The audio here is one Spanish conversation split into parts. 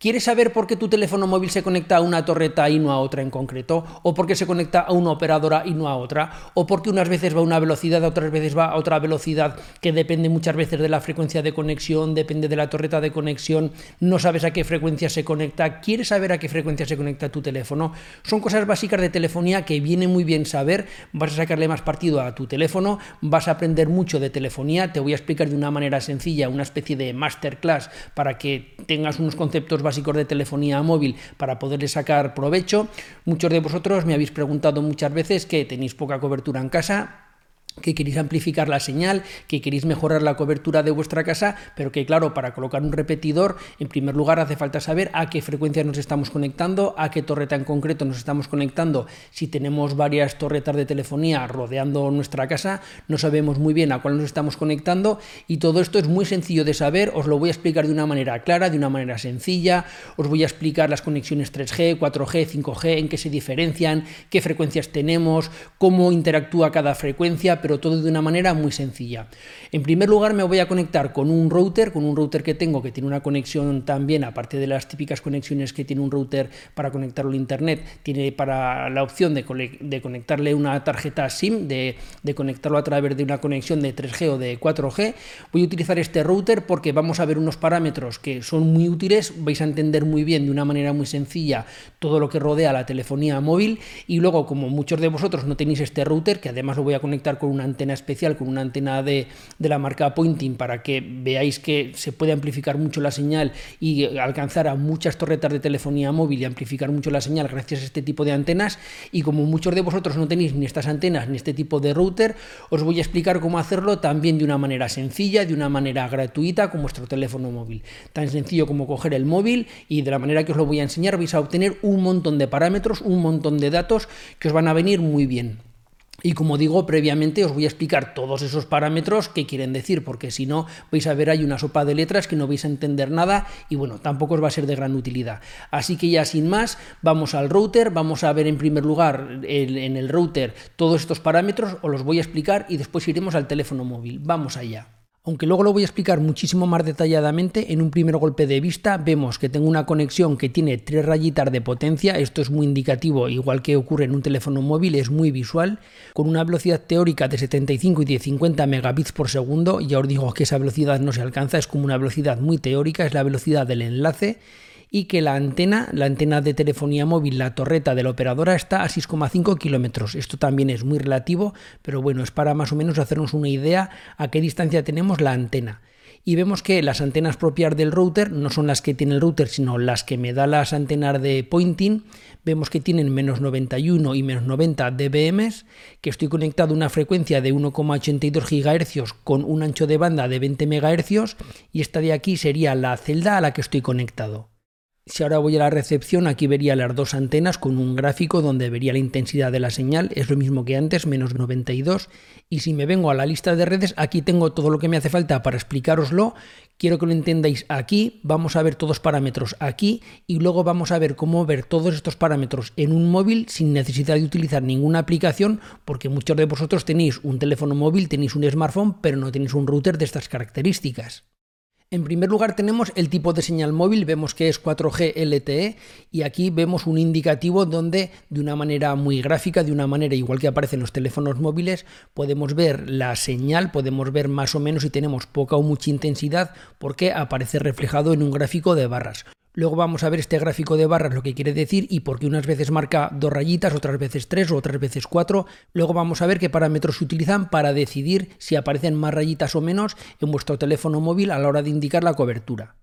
¿Quieres saber por qué tu teléfono móvil se conecta a una torreta y no a otra en concreto? ¿O por qué se conecta a una operadora y no a otra? ¿O por qué unas veces va a una velocidad, otras veces va a otra velocidad que depende muchas veces de la frecuencia de conexión, depende de la torreta de conexión, no sabes a qué frecuencia se conecta? ¿Quieres saber a qué frecuencia se conecta tu teléfono? Son cosas básicas de telefonía que viene muy bien saber, vas a sacarle más partido a tu teléfono, vas a aprender mucho de telefonía, te voy a explicar de una manera sencilla una especie de masterclass para que tengas unos conceptos básicos de telefonía móvil para poderle sacar provecho. Muchos de vosotros me habéis preguntado muchas veces que tenéis poca cobertura en casa que queréis amplificar la señal, que queréis mejorar la cobertura de vuestra casa, pero que claro, para colocar un repetidor, en primer lugar hace falta saber a qué frecuencia nos estamos conectando, a qué torreta en concreto nos estamos conectando. Si tenemos varias torretas de telefonía rodeando nuestra casa, no sabemos muy bien a cuál nos estamos conectando y todo esto es muy sencillo de saber, os lo voy a explicar de una manera clara, de una manera sencilla, os voy a explicar las conexiones 3G, 4G, 5G, en qué se diferencian, qué frecuencias tenemos, cómo interactúa cada frecuencia, todo de una manera muy sencilla. En primer lugar me voy a conectar con un router, con un router que tengo que tiene una conexión también, aparte de las típicas conexiones que tiene un router para conectarlo a internet, tiene para la opción de, conectarle una tarjeta SIM, de conectarlo a través de una conexión de 3G o de 4G. Voy a utilizar este router porque vamos a ver unos parámetros que son muy útiles, vais a entender muy bien de una manera muy sencilla todo lo que rodea la telefonía móvil y luego como muchos de vosotros no tenéis este router, que además lo voy a conectar con una antena especial, con una antena de, la marca Pointing, para que veáis que se puede amplificar mucho la señal y alcanzar a muchas torretas de telefonía móvil y amplificar mucho la señal gracias a este tipo de antenas. Y como muchos de vosotros no tenéis ni estas antenas ni este tipo de router, os voy a explicar cómo hacerlo también de una manera sencilla, de una manera gratuita con vuestro teléfono móvil. Tan sencillo como coger el móvil y de la manera que os lo voy a enseñar vais a obtener un montón de parámetros, un montón de datos que os van a venir muy bien. Y como digo, previamente os voy a explicar todos esos parámetros que quieren decir, porque si no vais a ver hay una sopa de letras que no vais a entender nada y bueno, tampoco os va a ser de gran utilidad. Así que ya sin más, vamos al router, vamos a ver en primer lugar en el router todos estos parámetros, os los voy a explicar y después iremos al teléfono móvil. Vamos allá. Aunque luego lo voy a explicar muchísimo más detalladamente, en un primer golpe de vista vemos que tengo una conexión que tiene tres rayitas de potencia, esto es muy indicativo, igual que ocurre en un teléfono móvil, es muy visual, con una velocidad teórica de 75 y de 50 megabits por segundo, ya os digo que esa velocidad no se alcanza, es como una velocidad muy teórica, es la velocidad del enlace, y que la antena, la antena de telefonía móvil, la torreta de la operadora está a 6,5 kilómetros. Esto también es muy relativo, pero bueno, es para más o menos hacernos una idea a qué distancia tenemos la antena. Y vemos que las antenas propias del router no son las que tiene el router, sino las que me da las antenas de pointing. Vemos que tienen menos 91 y menos 90 dBm, que estoy conectado a una frecuencia de 1,82 GHz con un ancho de banda de 20 MHz y esta de aquí sería la celda a la que estoy conectado. Si ahora voy a la recepción, aquí vería las dos antenas con un gráfico donde vería la intensidad de la señal, es lo mismo que antes, menos 92. Y si me vengo a la lista de redes, aquí tengo todo lo que me hace falta para explicaroslo. Quiero que lo entendáis aquí, vamos a ver todos los parámetros aquí y luego vamos a ver cómo ver todos estos parámetros en un móvil sin necesidad de utilizar ninguna aplicación, porque muchos de vosotros tenéis un teléfono móvil, tenéis un smartphone, pero no tenéis un router de estas características. En primer lugar tenemos el tipo de señal móvil, vemos que es 4G LTE y aquí vemos un indicativo donde de una manera muy gráfica, de una manera igual que aparece en los teléfonos móviles, podemos ver la señal, podemos ver más o menos si tenemos poca o mucha intensidad porque aparece reflejado en un gráfico de barras. Luego vamos a ver este gráfico de barras, lo que quiere decir y por qué unas veces marca dos rayitas, otras veces tres o otras veces cuatro. Luego vamos a ver qué parámetros se utilizan para decidir si aparecen más rayitas o menos en vuestro teléfono móvil a la hora de indicar la cobertura.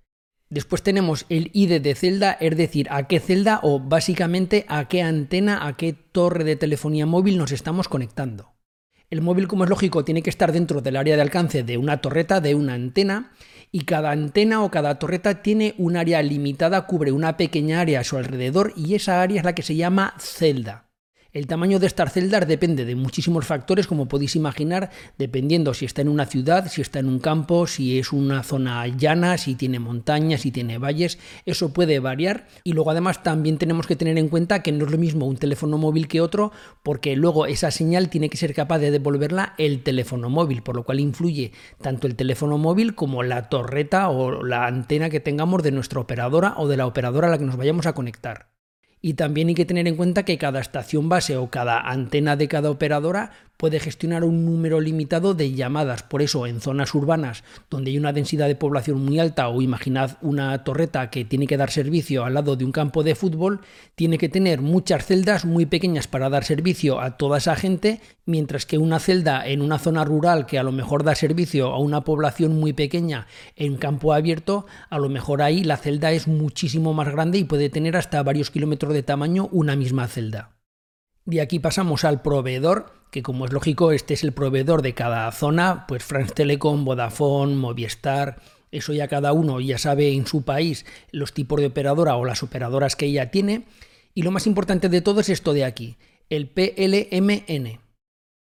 Después tenemos el ID de celda, es decir, a qué celda o básicamente a qué antena, a qué torre de telefonía móvil nos estamos conectando. El móvil, como es lógico, tiene que estar dentro del área de alcance de una torreta, de una antena, y cada antena o cada torreta tiene un área limitada, cubre una pequeña área a su alrededor y esa área es la que se llama celda. El tamaño de estas celdas depende de muchísimos factores, como podéis imaginar, dependiendo si está en una ciudad, si está en un campo, si es una zona llana, si tiene montañas, si tiene valles, eso puede variar. Y luego además también tenemos que tener en cuenta que no es lo mismo un teléfono móvil que otro, porque luego esa señal tiene que ser capaz de devolverla el teléfono móvil, por lo cual influye tanto el teléfono móvil como la torreta o la antena que tengamos de nuestra operadora o de la operadora a la que nos vayamos a conectar. Y también hay que tener en cuenta que cada estación base o cada antena de cada operadora puede gestionar un número limitado de llamadas. Por eso, en zonas urbanas donde hay una densidad de población muy alta, o imaginad una torreta que tiene que dar servicio al lado de un campo de fútbol, tiene que tener muchas celdas muy pequeñas para dar servicio a toda esa gente, mientras que una celda en una zona rural que a lo mejor da servicio a una población muy pequeña en campo abierto, a lo mejor ahí la celda es muchísimo más grande y puede tener hasta varios kilómetros de tamaño una misma celda. De aquí pasamos al proveedor, que como es lógico, este es el proveedor de cada zona, pues France Telecom, Vodafone, Movistar, eso ya cada uno ya sabe en su país los tipos de operadora o las operadoras que ella tiene. Y lo más importante de todo es esto de aquí, el PLMN.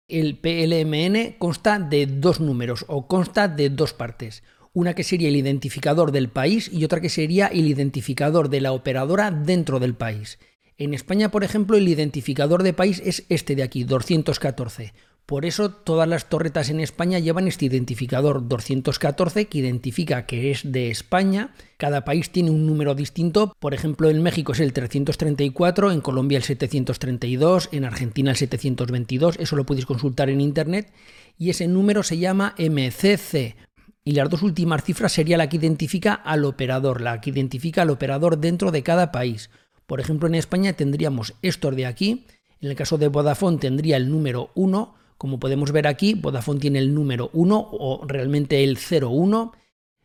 El PLMN consta de dos números o consta de dos partes. Una que sería el identificador del país y otra que sería el identificador de la operadora dentro del país. En España, por ejemplo, el identificador de país es este de aquí, 214. Por eso todas las torretas en España llevan este identificador 214 que identifica que es de España. Cada país tiene un número distinto. Por ejemplo, en México es el 334, en Colombia el 732, en Argentina el 722. Eso lo podéis consultar en internet. Y ese número se llama MCC. Y las dos últimas cifras sería la que identifica al operador, la que identifica al operador dentro de cada país. Por ejemplo, en España tendríamos estos de aquí. En el caso de Vodafone tendría el número 1. Como podemos ver aquí, Vodafone tiene el número 1 o realmente el 01.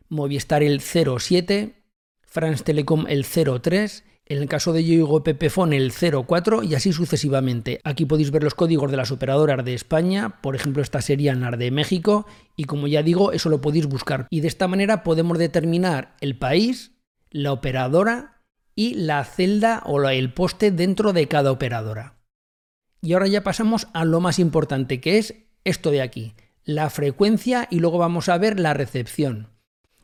Movistar el 07. France Telecom el 03. En el caso de Yoigo Pepefone el 04 y así sucesivamente. Aquí podéis ver los códigos de las operadoras de España, por ejemplo esta sería la de México y como ya digo eso lo podéis buscar. Y de esta manera podemos determinar el país, la operadora y la celda o el poste dentro de cada operadora. Y ahora ya pasamos a lo más importante, que es esto de aquí, la frecuencia y luego vamos a ver la recepción.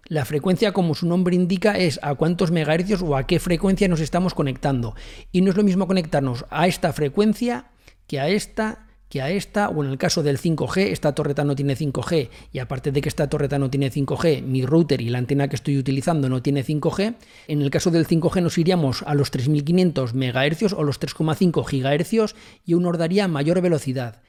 La frecuencia, como su nombre indica, es a cuántos megahercios o a qué frecuencia nos estamos conectando. Y no es lo mismo conectarnos a esta frecuencia que a esta que a esta, o en el caso del 5G, esta torreta no tiene 5G, y aparte de que esta torreta no tiene 5G, mi router y la antena que estoy utilizando no tiene 5G, en el caso del 5G nos iríamos a los 3500 MHz o los 3,5 GHz y nos daría mayor velocidad.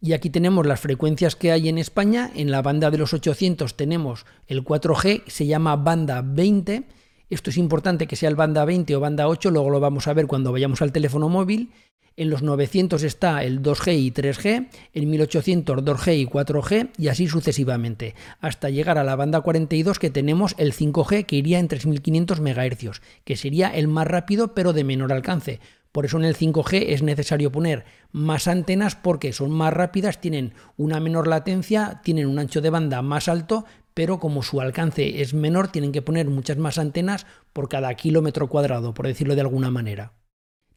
Y aquí tenemos las frecuencias que hay en España, en la banda de los 800 tenemos el 4G, se llama banda 20, esto es importante que sea el banda 20 o banda 8, luego lo vamos a ver cuando vayamos al teléfono móvil. En los 900 está el 2G y 3G, en 1800 2G y 4G y así sucesivamente, hasta llegar a la banda 42 que tenemos el 5G que iría en 3500 MHz, que sería el más rápido pero de menor alcance. Por eso en el 5G es necesario poner más antenas porque son más rápidas, tienen una menor latencia, tienen un ancho de banda más alto, pero como su alcance es menor, tienen que poner muchas más antenas por cada kilómetro cuadrado, por decirlo de alguna manera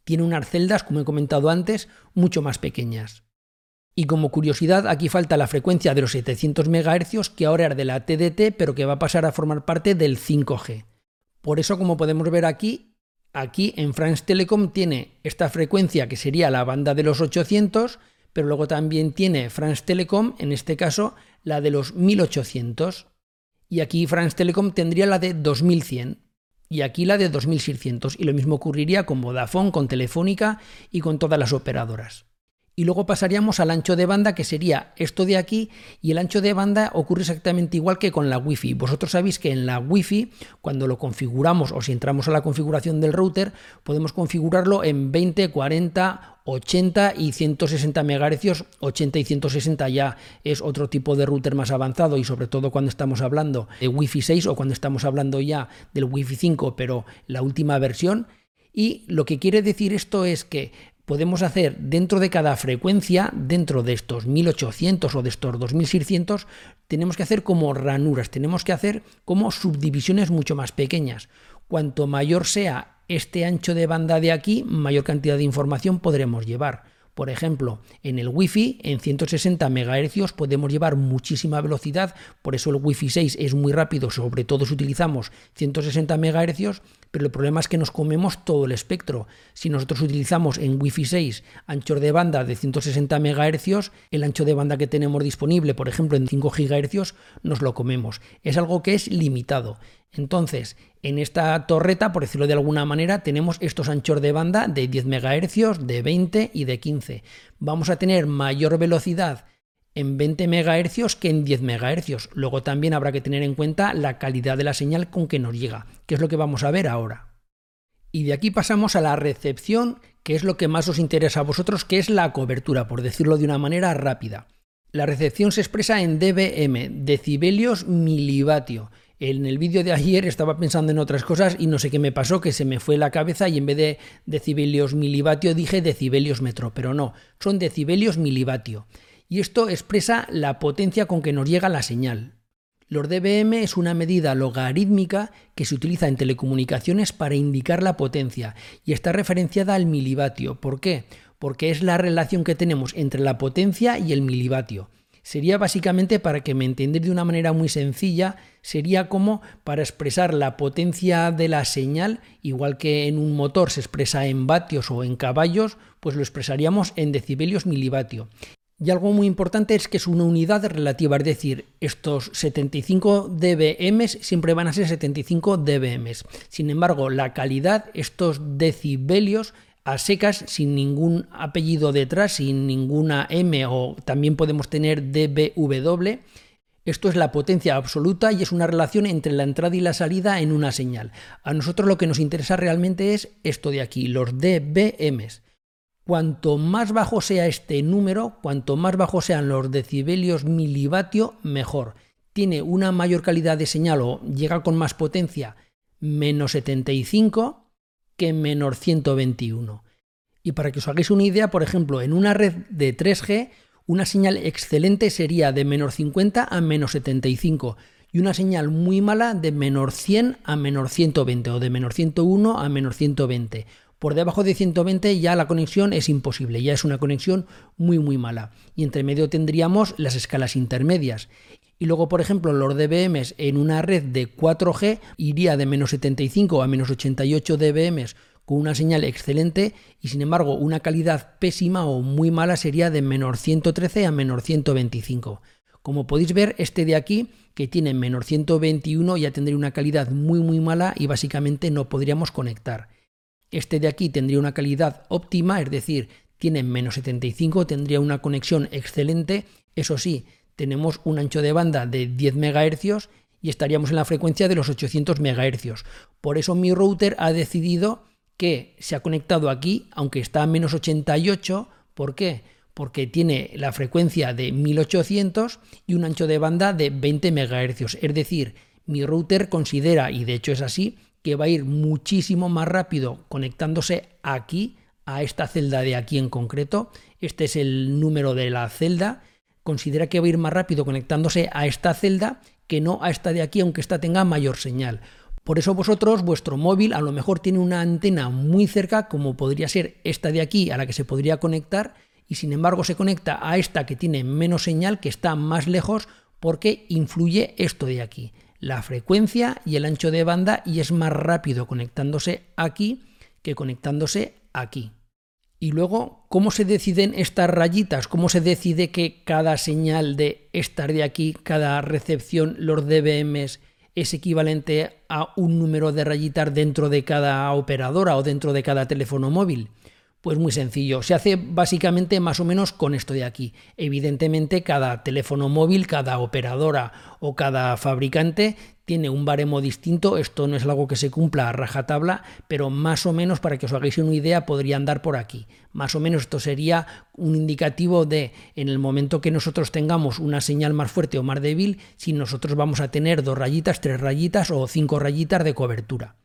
tiene unas celdas, como he comentado antes, mucho más pequeñas. Y como curiosidad, aquí falta la frecuencia de los 700 MHz, que ahora es de la TDT, pero que va a pasar a formar parte del 5G. Por eso, como podemos ver aquí, aquí en France Telecom tiene esta frecuencia que sería la banda de los 800, pero luego también tiene France Telecom, en este caso, la de los 1800. Y aquí France Telecom tendría la de 2100 y aquí la de 2600 y lo mismo ocurriría con Vodafone, con Telefónica y con todas las operadoras. Y luego pasaríamos al ancho de banda, que sería esto de aquí, y el ancho de banda ocurre exactamente igual que con la Wi-Fi. Vosotros sabéis que en la Wi-Fi, cuando lo configuramos o si entramos a la configuración del router, podemos configurarlo en 20, 40, 80 y 160 MHz. 80 y 160 ya es otro tipo de router más avanzado y sobre todo cuando estamos hablando de Wi-Fi 6 o cuando estamos hablando ya del Wi-Fi 5, pero la última versión. Y lo que quiere decir esto es que podemos hacer dentro de cada frecuencia, dentro de estos 1800 o de estos 2600, tenemos que hacer como ranuras, tenemos que hacer como subdivisiones mucho más pequeñas. Cuanto mayor sea este ancho de banda de aquí, mayor cantidad de información podremos llevar. Por ejemplo, en el Wi-Fi en 160 MHz podemos llevar muchísima velocidad, por eso el Wi-Fi 6 es muy rápido, sobre todo si utilizamos 160 MHz, pero el problema es que nos comemos todo el espectro. Si nosotros utilizamos en Wi-Fi 6 ancho de banda de 160 MHz, el ancho de banda que tenemos disponible, por ejemplo, en 5 GHz, nos lo comemos. Es algo que es limitado. Entonces, en esta torreta, por decirlo de alguna manera, tenemos estos anchos de banda de 10 MHz, de 20 y de 15. Vamos a tener mayor velocidad en 20 MHz que en 10 MHz. Luego también habrá que tener en cuenta la calidad de la señal con que nos llega, que es lo que vamos a ver ahora. Y de aquí pasamos a la recepción, que es lo que más os interesa a vosotros, que es la cobertura, por decirlo de una manera rápida. La recepción se expresa en dBm, decibelios milivatio. En el vídeo de ayer estaba pensando en otras cosas y no sé qué me pasó, que se me fue la cabeza y en vez de decibelios milivatio dije decibelios metro, pero no, son decibelios milivatio. Y esto expresa la potencia con que nos llega la señal. Los dBm es una medida logarítmica que se utiliza en telecomunicaciones para indicar la potencia y está referenciada al milivatio. ¿Por qué? Porque es la relación que tenemos entre la potencia y el milivatio sería básicamente para que me entendáis de una manera muy sencilla, sería como para expresar la potencia de la señal, igual que en un motor se expresa en vatios o en caballos, pues lo expresaríamos en decibelios milivatio. Y algo muy importante es que es una unidad relativa, es decir, estos 75 dBm siempre van a ser 75 dBm. Sin embargo, la calidad, estos decibelios, a secas, sin ningún apellido detrás, sin ninguna M o también podemos tener dBW. Esto es la potencia absoluta y es una relación entre la entrada y la salida en una señal. A nosotros lo que nos interesa realmente es esto de aquí, los dBm. Cuanto más bajo sea este número, cuanto más bajo sean los decibelios milivatio, mejor. Tiene una mayor calidad de señal o llega con más potencia, menos 75, que menor 121. Y para que os hagáis una idea, por ejemplo, en una red de 3G, una señal excelente sería de menor 50 a menos 75 y una señal muy mala de menor 100 a menor 120 o de menor 101 a menor 120. Por debajo de 120 ya la conexión es imposible, ya es una conexión muy muy mala. Y entre medio tendríamos las escalas intermedias. Y luego, por ejemplo, los dBm en una red de 4G iría de menos 75 a menos 88 dBm con una señal excelente y sin embargo una calidad pésima o muy mala sería de menos 113 a menos 125. Como podéis ver, este de aquí, que tiene menos 121, ya tendría una calidad muy muy mala y básicamente no podríamos conectar. Este de aquí tendría una calidad óptima, es decir, tiene menos 75, tendría una conexión excelente, eso sí, tenemos un ancho de banda de 10 MHz y estaríamos en la frecuencia de los 800 MHz. Por eso mi router ha decidido que se ha conectado aquí, aunque está a menos 88. ¿Por qué? Porque tiene la frecuencia de 1800 y un ancho de banda de 20 MHz. Es decir, mi router considera, y de hecho es así, que va a ir muchísimo más rápido conectándose aquí, a esta celda de aquí en concreto. Este es el número de la celda considera que va a ir más rápido conectándose a esta celda que no a esta de aquí, aunque esta tenga mayor señal. Por eso vosotros, vuestro móvil a lo mejor tiene una antena muy cerca, como podría ser esta de aquí, a la que se podría conectar, y sin embargo se conecta a esta que tiene menos señal, que está más lejos, porque influye esto de aquí, la frecuencia y el ancho de banda, y es más rápido conectándose aquí que conectándose aquí. Y luego, ¿cómo se deciden estas rayitas? ¿Cómo se decide que cada señal de estar de aquí, cada recepción, los dBm es equivalente a un número de rayitas dentro de cada operadora o dentro de cada teléfono móvil? Pues muy sencillo, se hace básicamente más o menos con esto de aquí. Evidentemente cada teléfono móvil, cada operadora o cada fabricante tiene un baremo distinto, esto no es algo que se cumpla a rajatabla, pero más o menos para que os hagáis una idea podría andar por aquí. Más o menos esto sería un indicativo de en el momento que nosotros tengamos una señal más fuerte o más débil, si nosotros vamos a tener dos rayitas, tres rayitas o cinco rayitas de cobertura.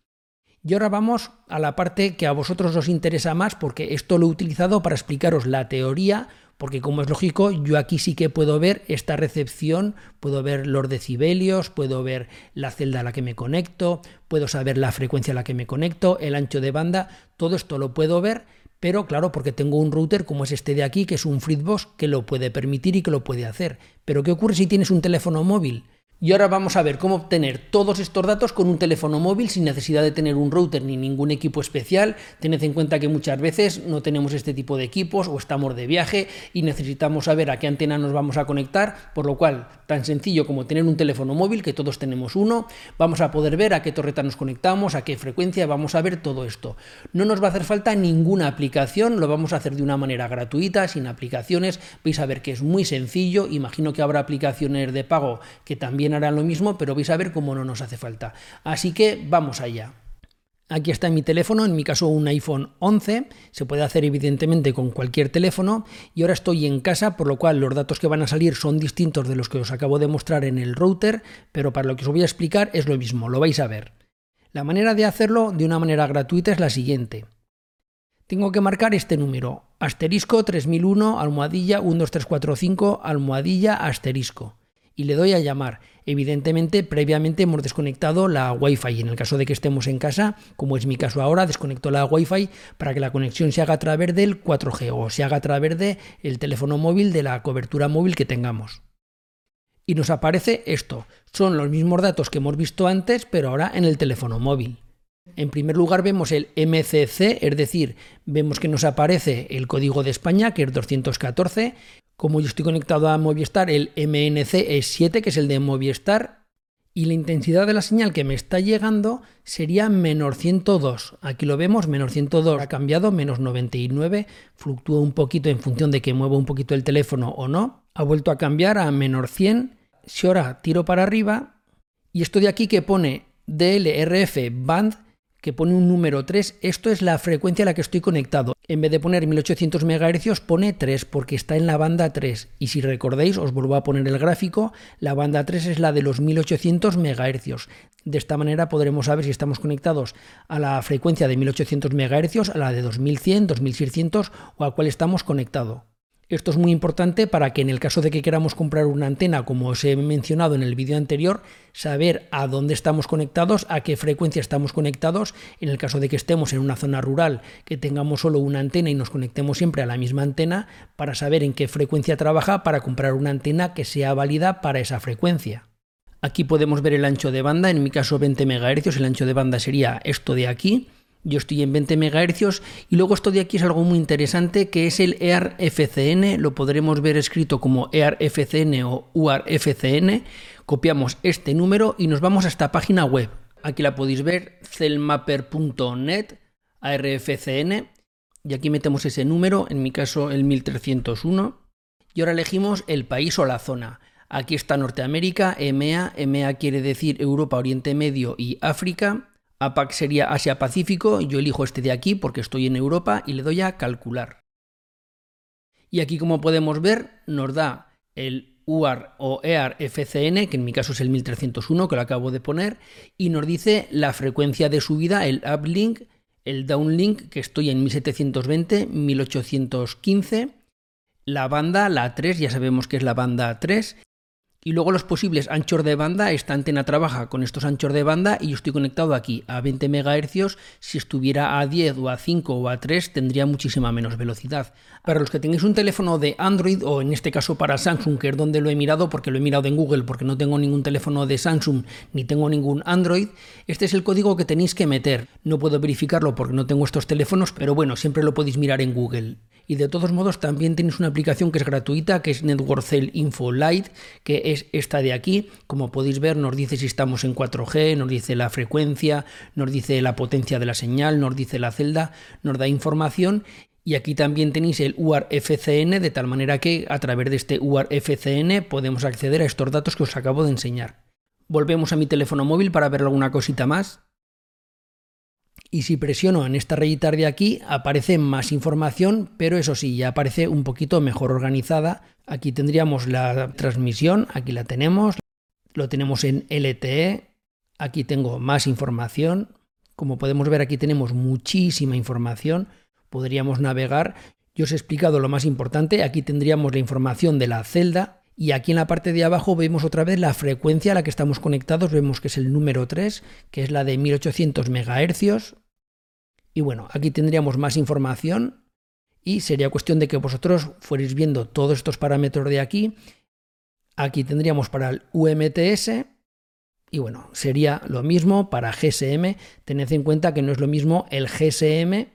Y ahora vamos a la parte que a vosotros os interesa más porque esto lo he utilizado para explicaros la teoría, porque como es lógico, yo aquí sí que puedo ver esta recepción, puedo ver los decibelios, puedo ver la celda a la que me conecto, puedo saber la frecuencia a la que me conecto, el ancho de banda, todo esto lo puedo ver, Pero claro, porque tengo un router como es este de aquí, que es un FreeBOS, que lo puede permitir y que lo puede hacer. Pero ¿qué ocurre si tienes un teléfono móvil? Y ahora vamos a ver cómo obtener todos estos datos con un teléfono móvil sin necesidad de tener un router ni ningún equipo especial. Tened en cuenta que muchas veces no tenemos este tipo de equipos o estamos de viaje y necesitamos saber a qué antena nos vamos a conectar, por lo cual tan sencillo como tener un teléfono móvil, que todos tenemos uno, vamos a poder ver a qué torreta nos conectamos, a qué frecuencia, vamos a ver todo esto. No nos va a hacer falta ninguna aplicación, lo vamos a hacer de una manera gratuita, sin aplicaciones, vais a ver que es muy sencillo, imagino que habrá aplicaciones de pago que también harán lo mismo, pero vais a ver cómo no nos hace falta. Así que vamos allá. Aquí está mi teléfono, en mi caso un iPhone 11, se puede hacer evidentemente con cualquier teléfono y ahora estoy en casa, por lo cual los datos que van a salir son distintos de los que os acabo de mostrar en el router, pero para lo que os voy a explicar es lo mismo, lo vais a ver. La manera de hacerlo de una manera gratuita es la siguiente. Tengo que marcar este número, asterisco 3001, almohadilla 12345, almohadilla asterisco y le doy a llamar. Evidentemente, previamente hemos desconectado la Wi-Fi. En el caso de que estemos en casa, como es mi caso ahora, desconecto la Wi-Fi para que la conexión se haga a través del 4G o se haga a través del teléfono móvil, de la cobertura móvil que tengamos. Y nos aparece esto. Son los mismos datos que hemos visto antes, pero ahora en el teléfono móvil. En primer lugar vemos el MCC, es decir, vemos que nos aparece el código de España, que es 214, como yo estoy conectado a Movistar, el MNC es 7, que es el de Movistar, y la intensidad de la señal que me está llegando sería menos 102. Aquí lo vemos, menos 102 ha cambiado, menos 99, fluctúa un poquito en función de que mueva un poquito el teléfono o no. Ha vuelto a cambiar a menos 100. Si ahora tiro para arriba, y esto de aquí que pone DLRF Band, que pone un número 3, esto es la frecuencia a la que estoy conectado. En vez de poner 1800 MHz pone 3 porque está en la banda 3. Y si recordáis, os vuelvo a poner el gráfico, la banda 3 es la de los 1800 MHz. De esta manera podremos saber si estamos conectados a la frecuencia de 1800 MHz, a la de 2100, 2600 o a cuál estamos conectados. Esto es muy importante para que en el caso de que queramos comprar una antena, como os he mencionado en el vídeo anterior, saber a dónde estamos conectados, a qué frecuencia estamos conectados, en el caso de que estemos en una zona rural, que tengamos solo una antena y nos conectemos siempre a la misma antena, para saber en qué frecuencia trabaja para comprar una antena que sea válida para esa frecuencia. Aquí podemos ver el ancho de banda, en mi caso 20 MHz, el ancho de banda sería esto de aquí, yo estoy en 20 MHz y luego esto de aquí es algo muy interesante que es el EAR-FCN, lo podremos ver escrito como EAR-FCN o UAR-FCN. Copiamos este número y nos vamos a esta página web. Aquí la podéis ver, cellmapper.net, ARFCN, y aquí metemos ese número, en mi caso el 1301, y ahora elegimos el país o la zona. Aquí está Norteamérica, EMEA, EMEA quiere decir Europa, Oriente Medio y África. APAC sería Asia-Pacífico, yo elijo este de aquí porque estoy en Europa y le doy a calcular. Y aquí como podemos ver nos da el UAR o EAR FCN, que en mi caso es el 1301 que lo acabo de poner, y nos dice la frecuencia de subida, el uplink, el downlink, que estoy en 1720, 1815, la banda, la 3, ya sabemos que es la banda 3, y luego los posibles anchos de banda, esta antena trabaja con estos anchos de banda y yo estoy conectado aquí a 20 MHz, si estuviera a 10 o a 5 o a 3 tendría muchísima menos velocidad. Para los que tengáis un teléfono de Android o en este caso para Samsung, que es donde lo he mirado porque lo he mirado en Google porque no tengo ningún teléfono de Samsung ni tengo ningún Android, este es el código que tenéis que meter. No puedo verificarlo porque no tengo estos teléfonos, pero bueno, siempre lo podéis mirar en Google. Y de todos modos también tenéis una aplicación que es gratuita, que es Network Cell Info Lite, que es esta de aquí. Como podéis ver, nos dice si estamos en 4G, nos dice la frecuencia, nos dice la potencia de la señal, nos dice la celda, nos da información y aquí también tenéis el UARFCN, de tal manera que a través de este UARFCN podemos acceder a estos datos que os acabo de enseñar. Volvemos a mi teléfono móvil para ver alguna cosita más. Y si presiono en esta rayita de aquí, aparece más información, pero eso sí, ya aparece un poquito mejor organizada. Aquí tendríamos la transmisión, aquí la tenemos, lo tenemos en LTE, aquí tengo más información. Como podemos ver, aquí tenemos muchísima información. Podríamos navegar. Yo os he explicado lo más importante. Aquí tendríamos la información de la celda, y aquí en la parte de abajo vemos otra vez la frecuencia a la que estamos conectados, vemos que es el número 3, que es la de 1800 MHz. Y bueno, aquí tendríamos más información. Y sería cuestión de que vosotros fuerais viendo todos estos parámetros de aquí. Aquí tendríamos para el UMTS. Y bueno, sería lo mismo para GSM. Tened en cuenta que no es lo mismo el GSM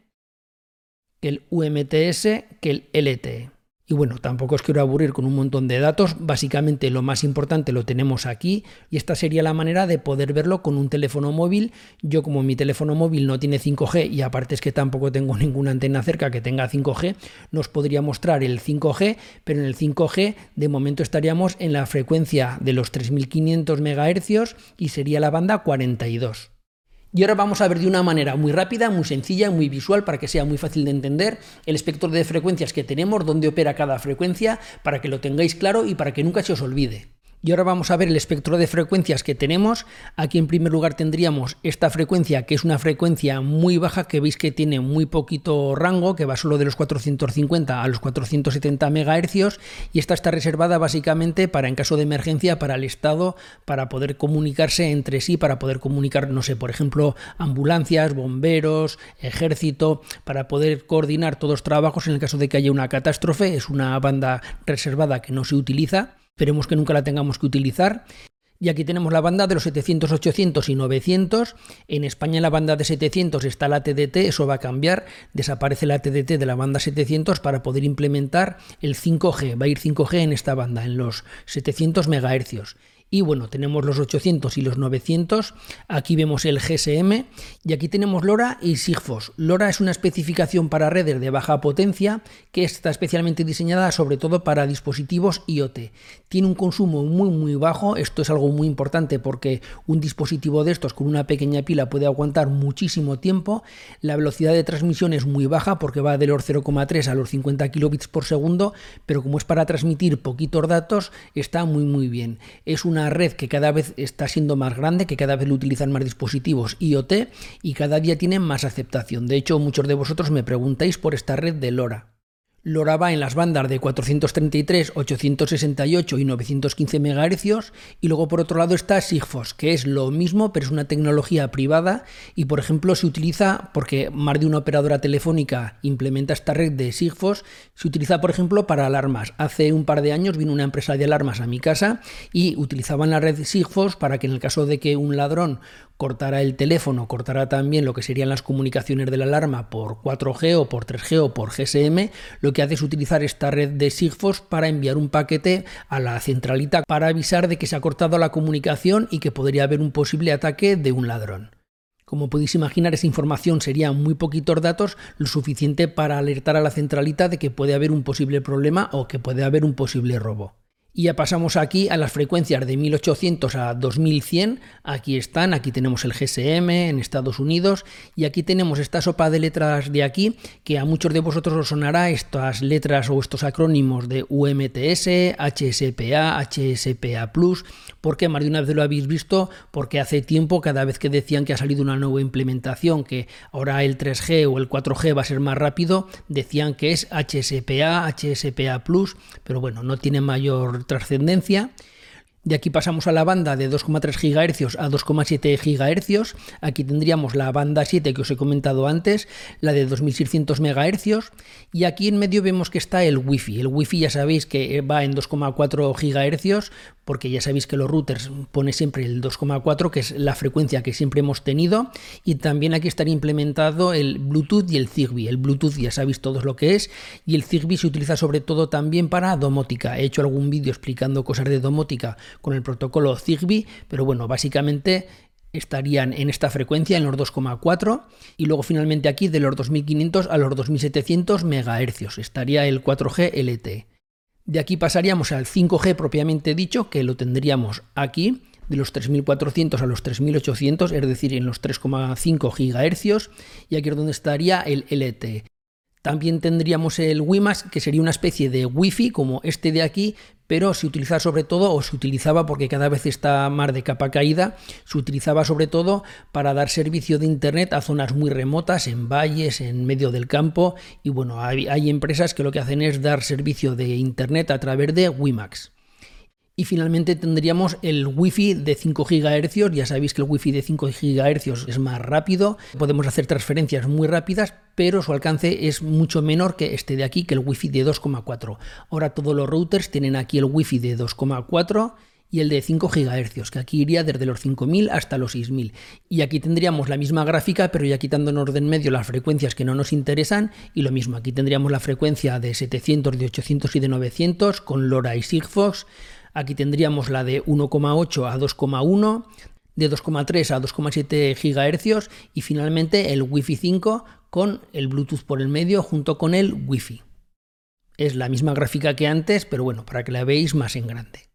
que el UMTS que el LTE. Y bueno, tampoco os quiero aburrir con un montón de datos, básicamente lo más importante lo tenemos aquí y esta sería la manera de poder verlo con un teléfono móvil. Yo como mi teléfono móvil no tiene 5G y aparte es que tampoco tengo ninguna antena cerca que tenga 5G, nos podría mostrar el 5G, pero en el 5G de momento estaríamos en la frecuencia de los 3500 MHz y sería la banda 42. Y ahora vamos a ver de una manera muy rápida, muy sencilla, muy visual, para que sea muy fácil de entender el espectro de frecuencias que tenemos, dónde opera cada frecuencia, para que lo tengáis claro y para que nunca se os olvide. Y ahora vamos a ver el espectro de frecuencias que tenemos. Aquí en primer lugar tendríamos esta frecuencia, que es una frecuencia muy baja, que veis que tiene muy poquito rango, que va solo de los 450 a los 470 MHz, y esta está reservada básicamente para, en caso de emergencia, para el Estado, para poder comunicarse entre sí, para poder comunicar, no sé, por ejemplo, ambulancias, bomberos, ejército, para poder coordinar todos los trabajos en el caso de que haya una catástrofe. Es una banda reservada que no se utiliza. Esperemos que nunca la tengamos que utilizar. Y aquí tenemos la banda de los 700, 800 y 900. En España la banda de 700 está la TDT, eso va a cambiar. Desaparece la TDT de la banda 700 para poder implementar el 5G. Va a ir 5G en esta banda, en los 700 MHz. Y bueno, tenemos los 800 y los 900. Aquí vemos el GSM y aquí tenemos LoRa y Sigfox. LoRa es una especificación para redes de baja potencia que está especialmente diseñada sobre todo para dispositivos IoT. Tiene un consumo muy muy bajo. Esto es algo muy importante porque un dispositivo de estos con una pequeña pila puede aguantar muchísimo tiempo. La velocidad de transmisión es muy baja porque va de los 0,3 a los 50 kilobits por segundo, pero como es para transmitir poquitos datos, está muy muy bien. Es un una red que cada vez está siendo más grande, que cada vez lo utilizan más dispositivos IoT y cada día tiene más aceptación. De hecho, muchos de vosotros me preguntáis por esta red de LoRa. LoRa va en las bandas de 433, 868 y 915 MHz y luego por otro lado está Sigfox, que es lo mismo pero es una tecnología privada y por ejemplo se utiliza porque más de una operadora telefónica implementa esta red de Sigfox, se utiliza por ejemplo para alarmas. Hace un par de años vino una empresa de alarmas a mi casa y utilizaban la red Sigfox para que en el caso de que un ladrón cortará el teléfono, cortará también lo que serían las comunicaciones de la alarma por 4G o por 3G o por GSM, lo que hace es utilizar esta red de Sigfox para enviar un paquete a la centralita para avisar de que se ha cortado la comunicación y que podría haber un posible ataque de un ladrón. Como podéis imaginar, esa información sería muy poquitos datos, lo suficiente para alertar a la centralita de que puede haber un posible problema o que puede haber un posible robo. Y ya pasamos aquí a las frecuencias de 1800 a 2100. Aquí están, aquí tenemos el GSM en Estados Unidos y aquí tenemos esta sopa de letras de aquí que a muchos de vosotros os sonará estas letras o estos acrónimos de UMTS, HSPA, HSPA Plus, porque más de una vez lo habéis visto, porque hace tiempo cada vez que decían que ha salido una nueva implementación, que ahora el 3G o el 4G va a ser más rápido, decían que es HSPA, HSPA Plus, pero bueno, no tiene mayor trascendencia. De aquí pasamos a la banda de 2,3 GHz a 2,7 GHz. Aquí tendríamos la banda 7 que os he comentado antes, la de 2600 MHz. Y aquí en medio vemos que está el Wi-Fi. El Wi-Fi ya sabéis que va en 2,4 GHz, porque ya sabéis que los routers pone siempre el 2,4, que es la frecuencia que siempre hemos tenido, y también aquí estaría implementado el Bluetooth y el Zigbee. El Bluetooth ya sabéis todos lo que es, y el Zigbee se utiliza sobre todo también para domótica. He hecho algún vídeo explicando cosas de domótica con el protocolo Zigbee, pero bueno, básicamente estarían en esta frecuencia, en los 2,4, y luego finalmente aquí de los 2500 a los 2700 MHz estaría el 4G LTE. De aquí pasaríamos al 5G propiamente dicho, que lo tendríamos aquí, de los 3400 a los 3800, es decir, en los 3,5 GHz, y aquí es donde estaría el LTE. También tendríamos el WiMAX, que sería una especie de Wi-Fi como este de aquí, pero se utiliza sobre todo, o se utilizaba porque cada vez está más de capa caída, se utilizaba sobre todo para dar servicio de Internet a zonas muy remotas, en valles, en medio del campo, y bueno, hay, hay empresas que lo que hacen es dar servicio de Internet a través de WiMAX. Y finalmente tendríamos el Wi-Fi de 5 GHz. Ya sabéis que el Wi-Fi de 5 GHz es más rápido. Podemos hacer transferencias muy rápidas, pero su alcance es mucho menor que este de aquí, que el Wi-Fi de 2,4. Ahora todos los routers tienen aquí el Wi-Fi de 2,4 y el de 5 GHz, que aquí iría desde los 5000 hasta los 6000. Y aquí tendríamos la misma gráfica, pero ya quitando en orden medio las frecuencias que no nos interesan, y lo mismo, aquí tendríamos la frecuencia de 700, de 800 y de 900 con LoRa y Sigfox. Aquí tendríamos la de 1,8 a 2,1, de 2,3 a 2,7 GHz y finalmente el Wi-Fi 5 con el Bluetooth por el medio junto con el Wi-Fi. Es la misma gráfica que antes, pero bueno, para que la veáis más en grande.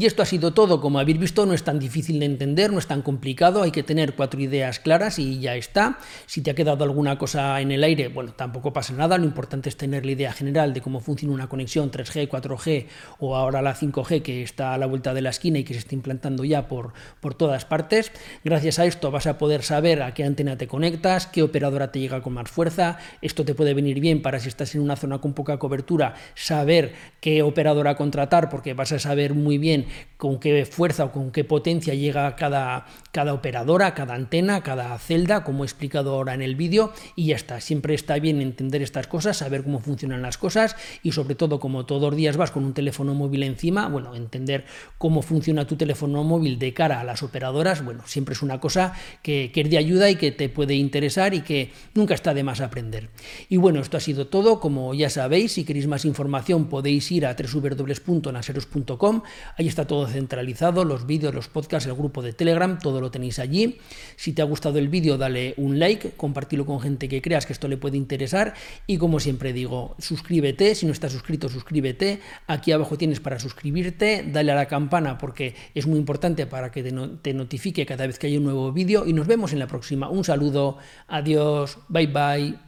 Y esto ha sido todo, como habéis visto no es tan difícil de entender, no es tan complicado, hay que tener cuatro ideas claras y ya está. Si te ha quedado alguna cosa en el aire, bueno, tampoco pasa nada, lo importante es tener la idea general de cómo funciona una conexión 3G, 4G o ahora la 5G que está a la vuelta de la esquina y que se está implantando ya por, por todas partes. Gracias a esto vas a poder saber a qué antena te conectas, qué operadora te llega con más fuerza, esto te puede venir bien para si estás en una zona con poca cobertura, saber qué operadora contratar porque vas a saber muy bien con qué fuerza o con qué potencia llega cada, cada operadora, cada antena, cada celda, como he explicado ahora en el vídeo, y ya está. Siempre está bien entender estas cosas, saber cómo funcionan las cosas y sobre todo como todos los días vas con un teléfono móvil encima, bueno, entender cómo funciona tu teléfono móvil de cara a las operadoras, bueno, siempre es una cosa que, que es de ayuda y que te puede interesar y que nunca está de más aprender. Y bueno, esto ha sido todo, como ya sabéis, si queréis más información podéis ir a www.naseros.com, ahí está está todo centralizado, los vídeos, los podcasts, el grupo de Telegram, todo lo tenéis allí. Si te ha gustado el vídeo, dale un like, compartilo con gente que creas que esto le puede interesar y como siempre digo, suscríbete, si no estás suscrito, suscríbete. Aquí abajo tienes para suscribirte, dale a la campana porque es muy importante para que te notifique cada vez que hay un nuevo vídeo y nos vemos en la próxima. Un saludo, adiós, bye bye.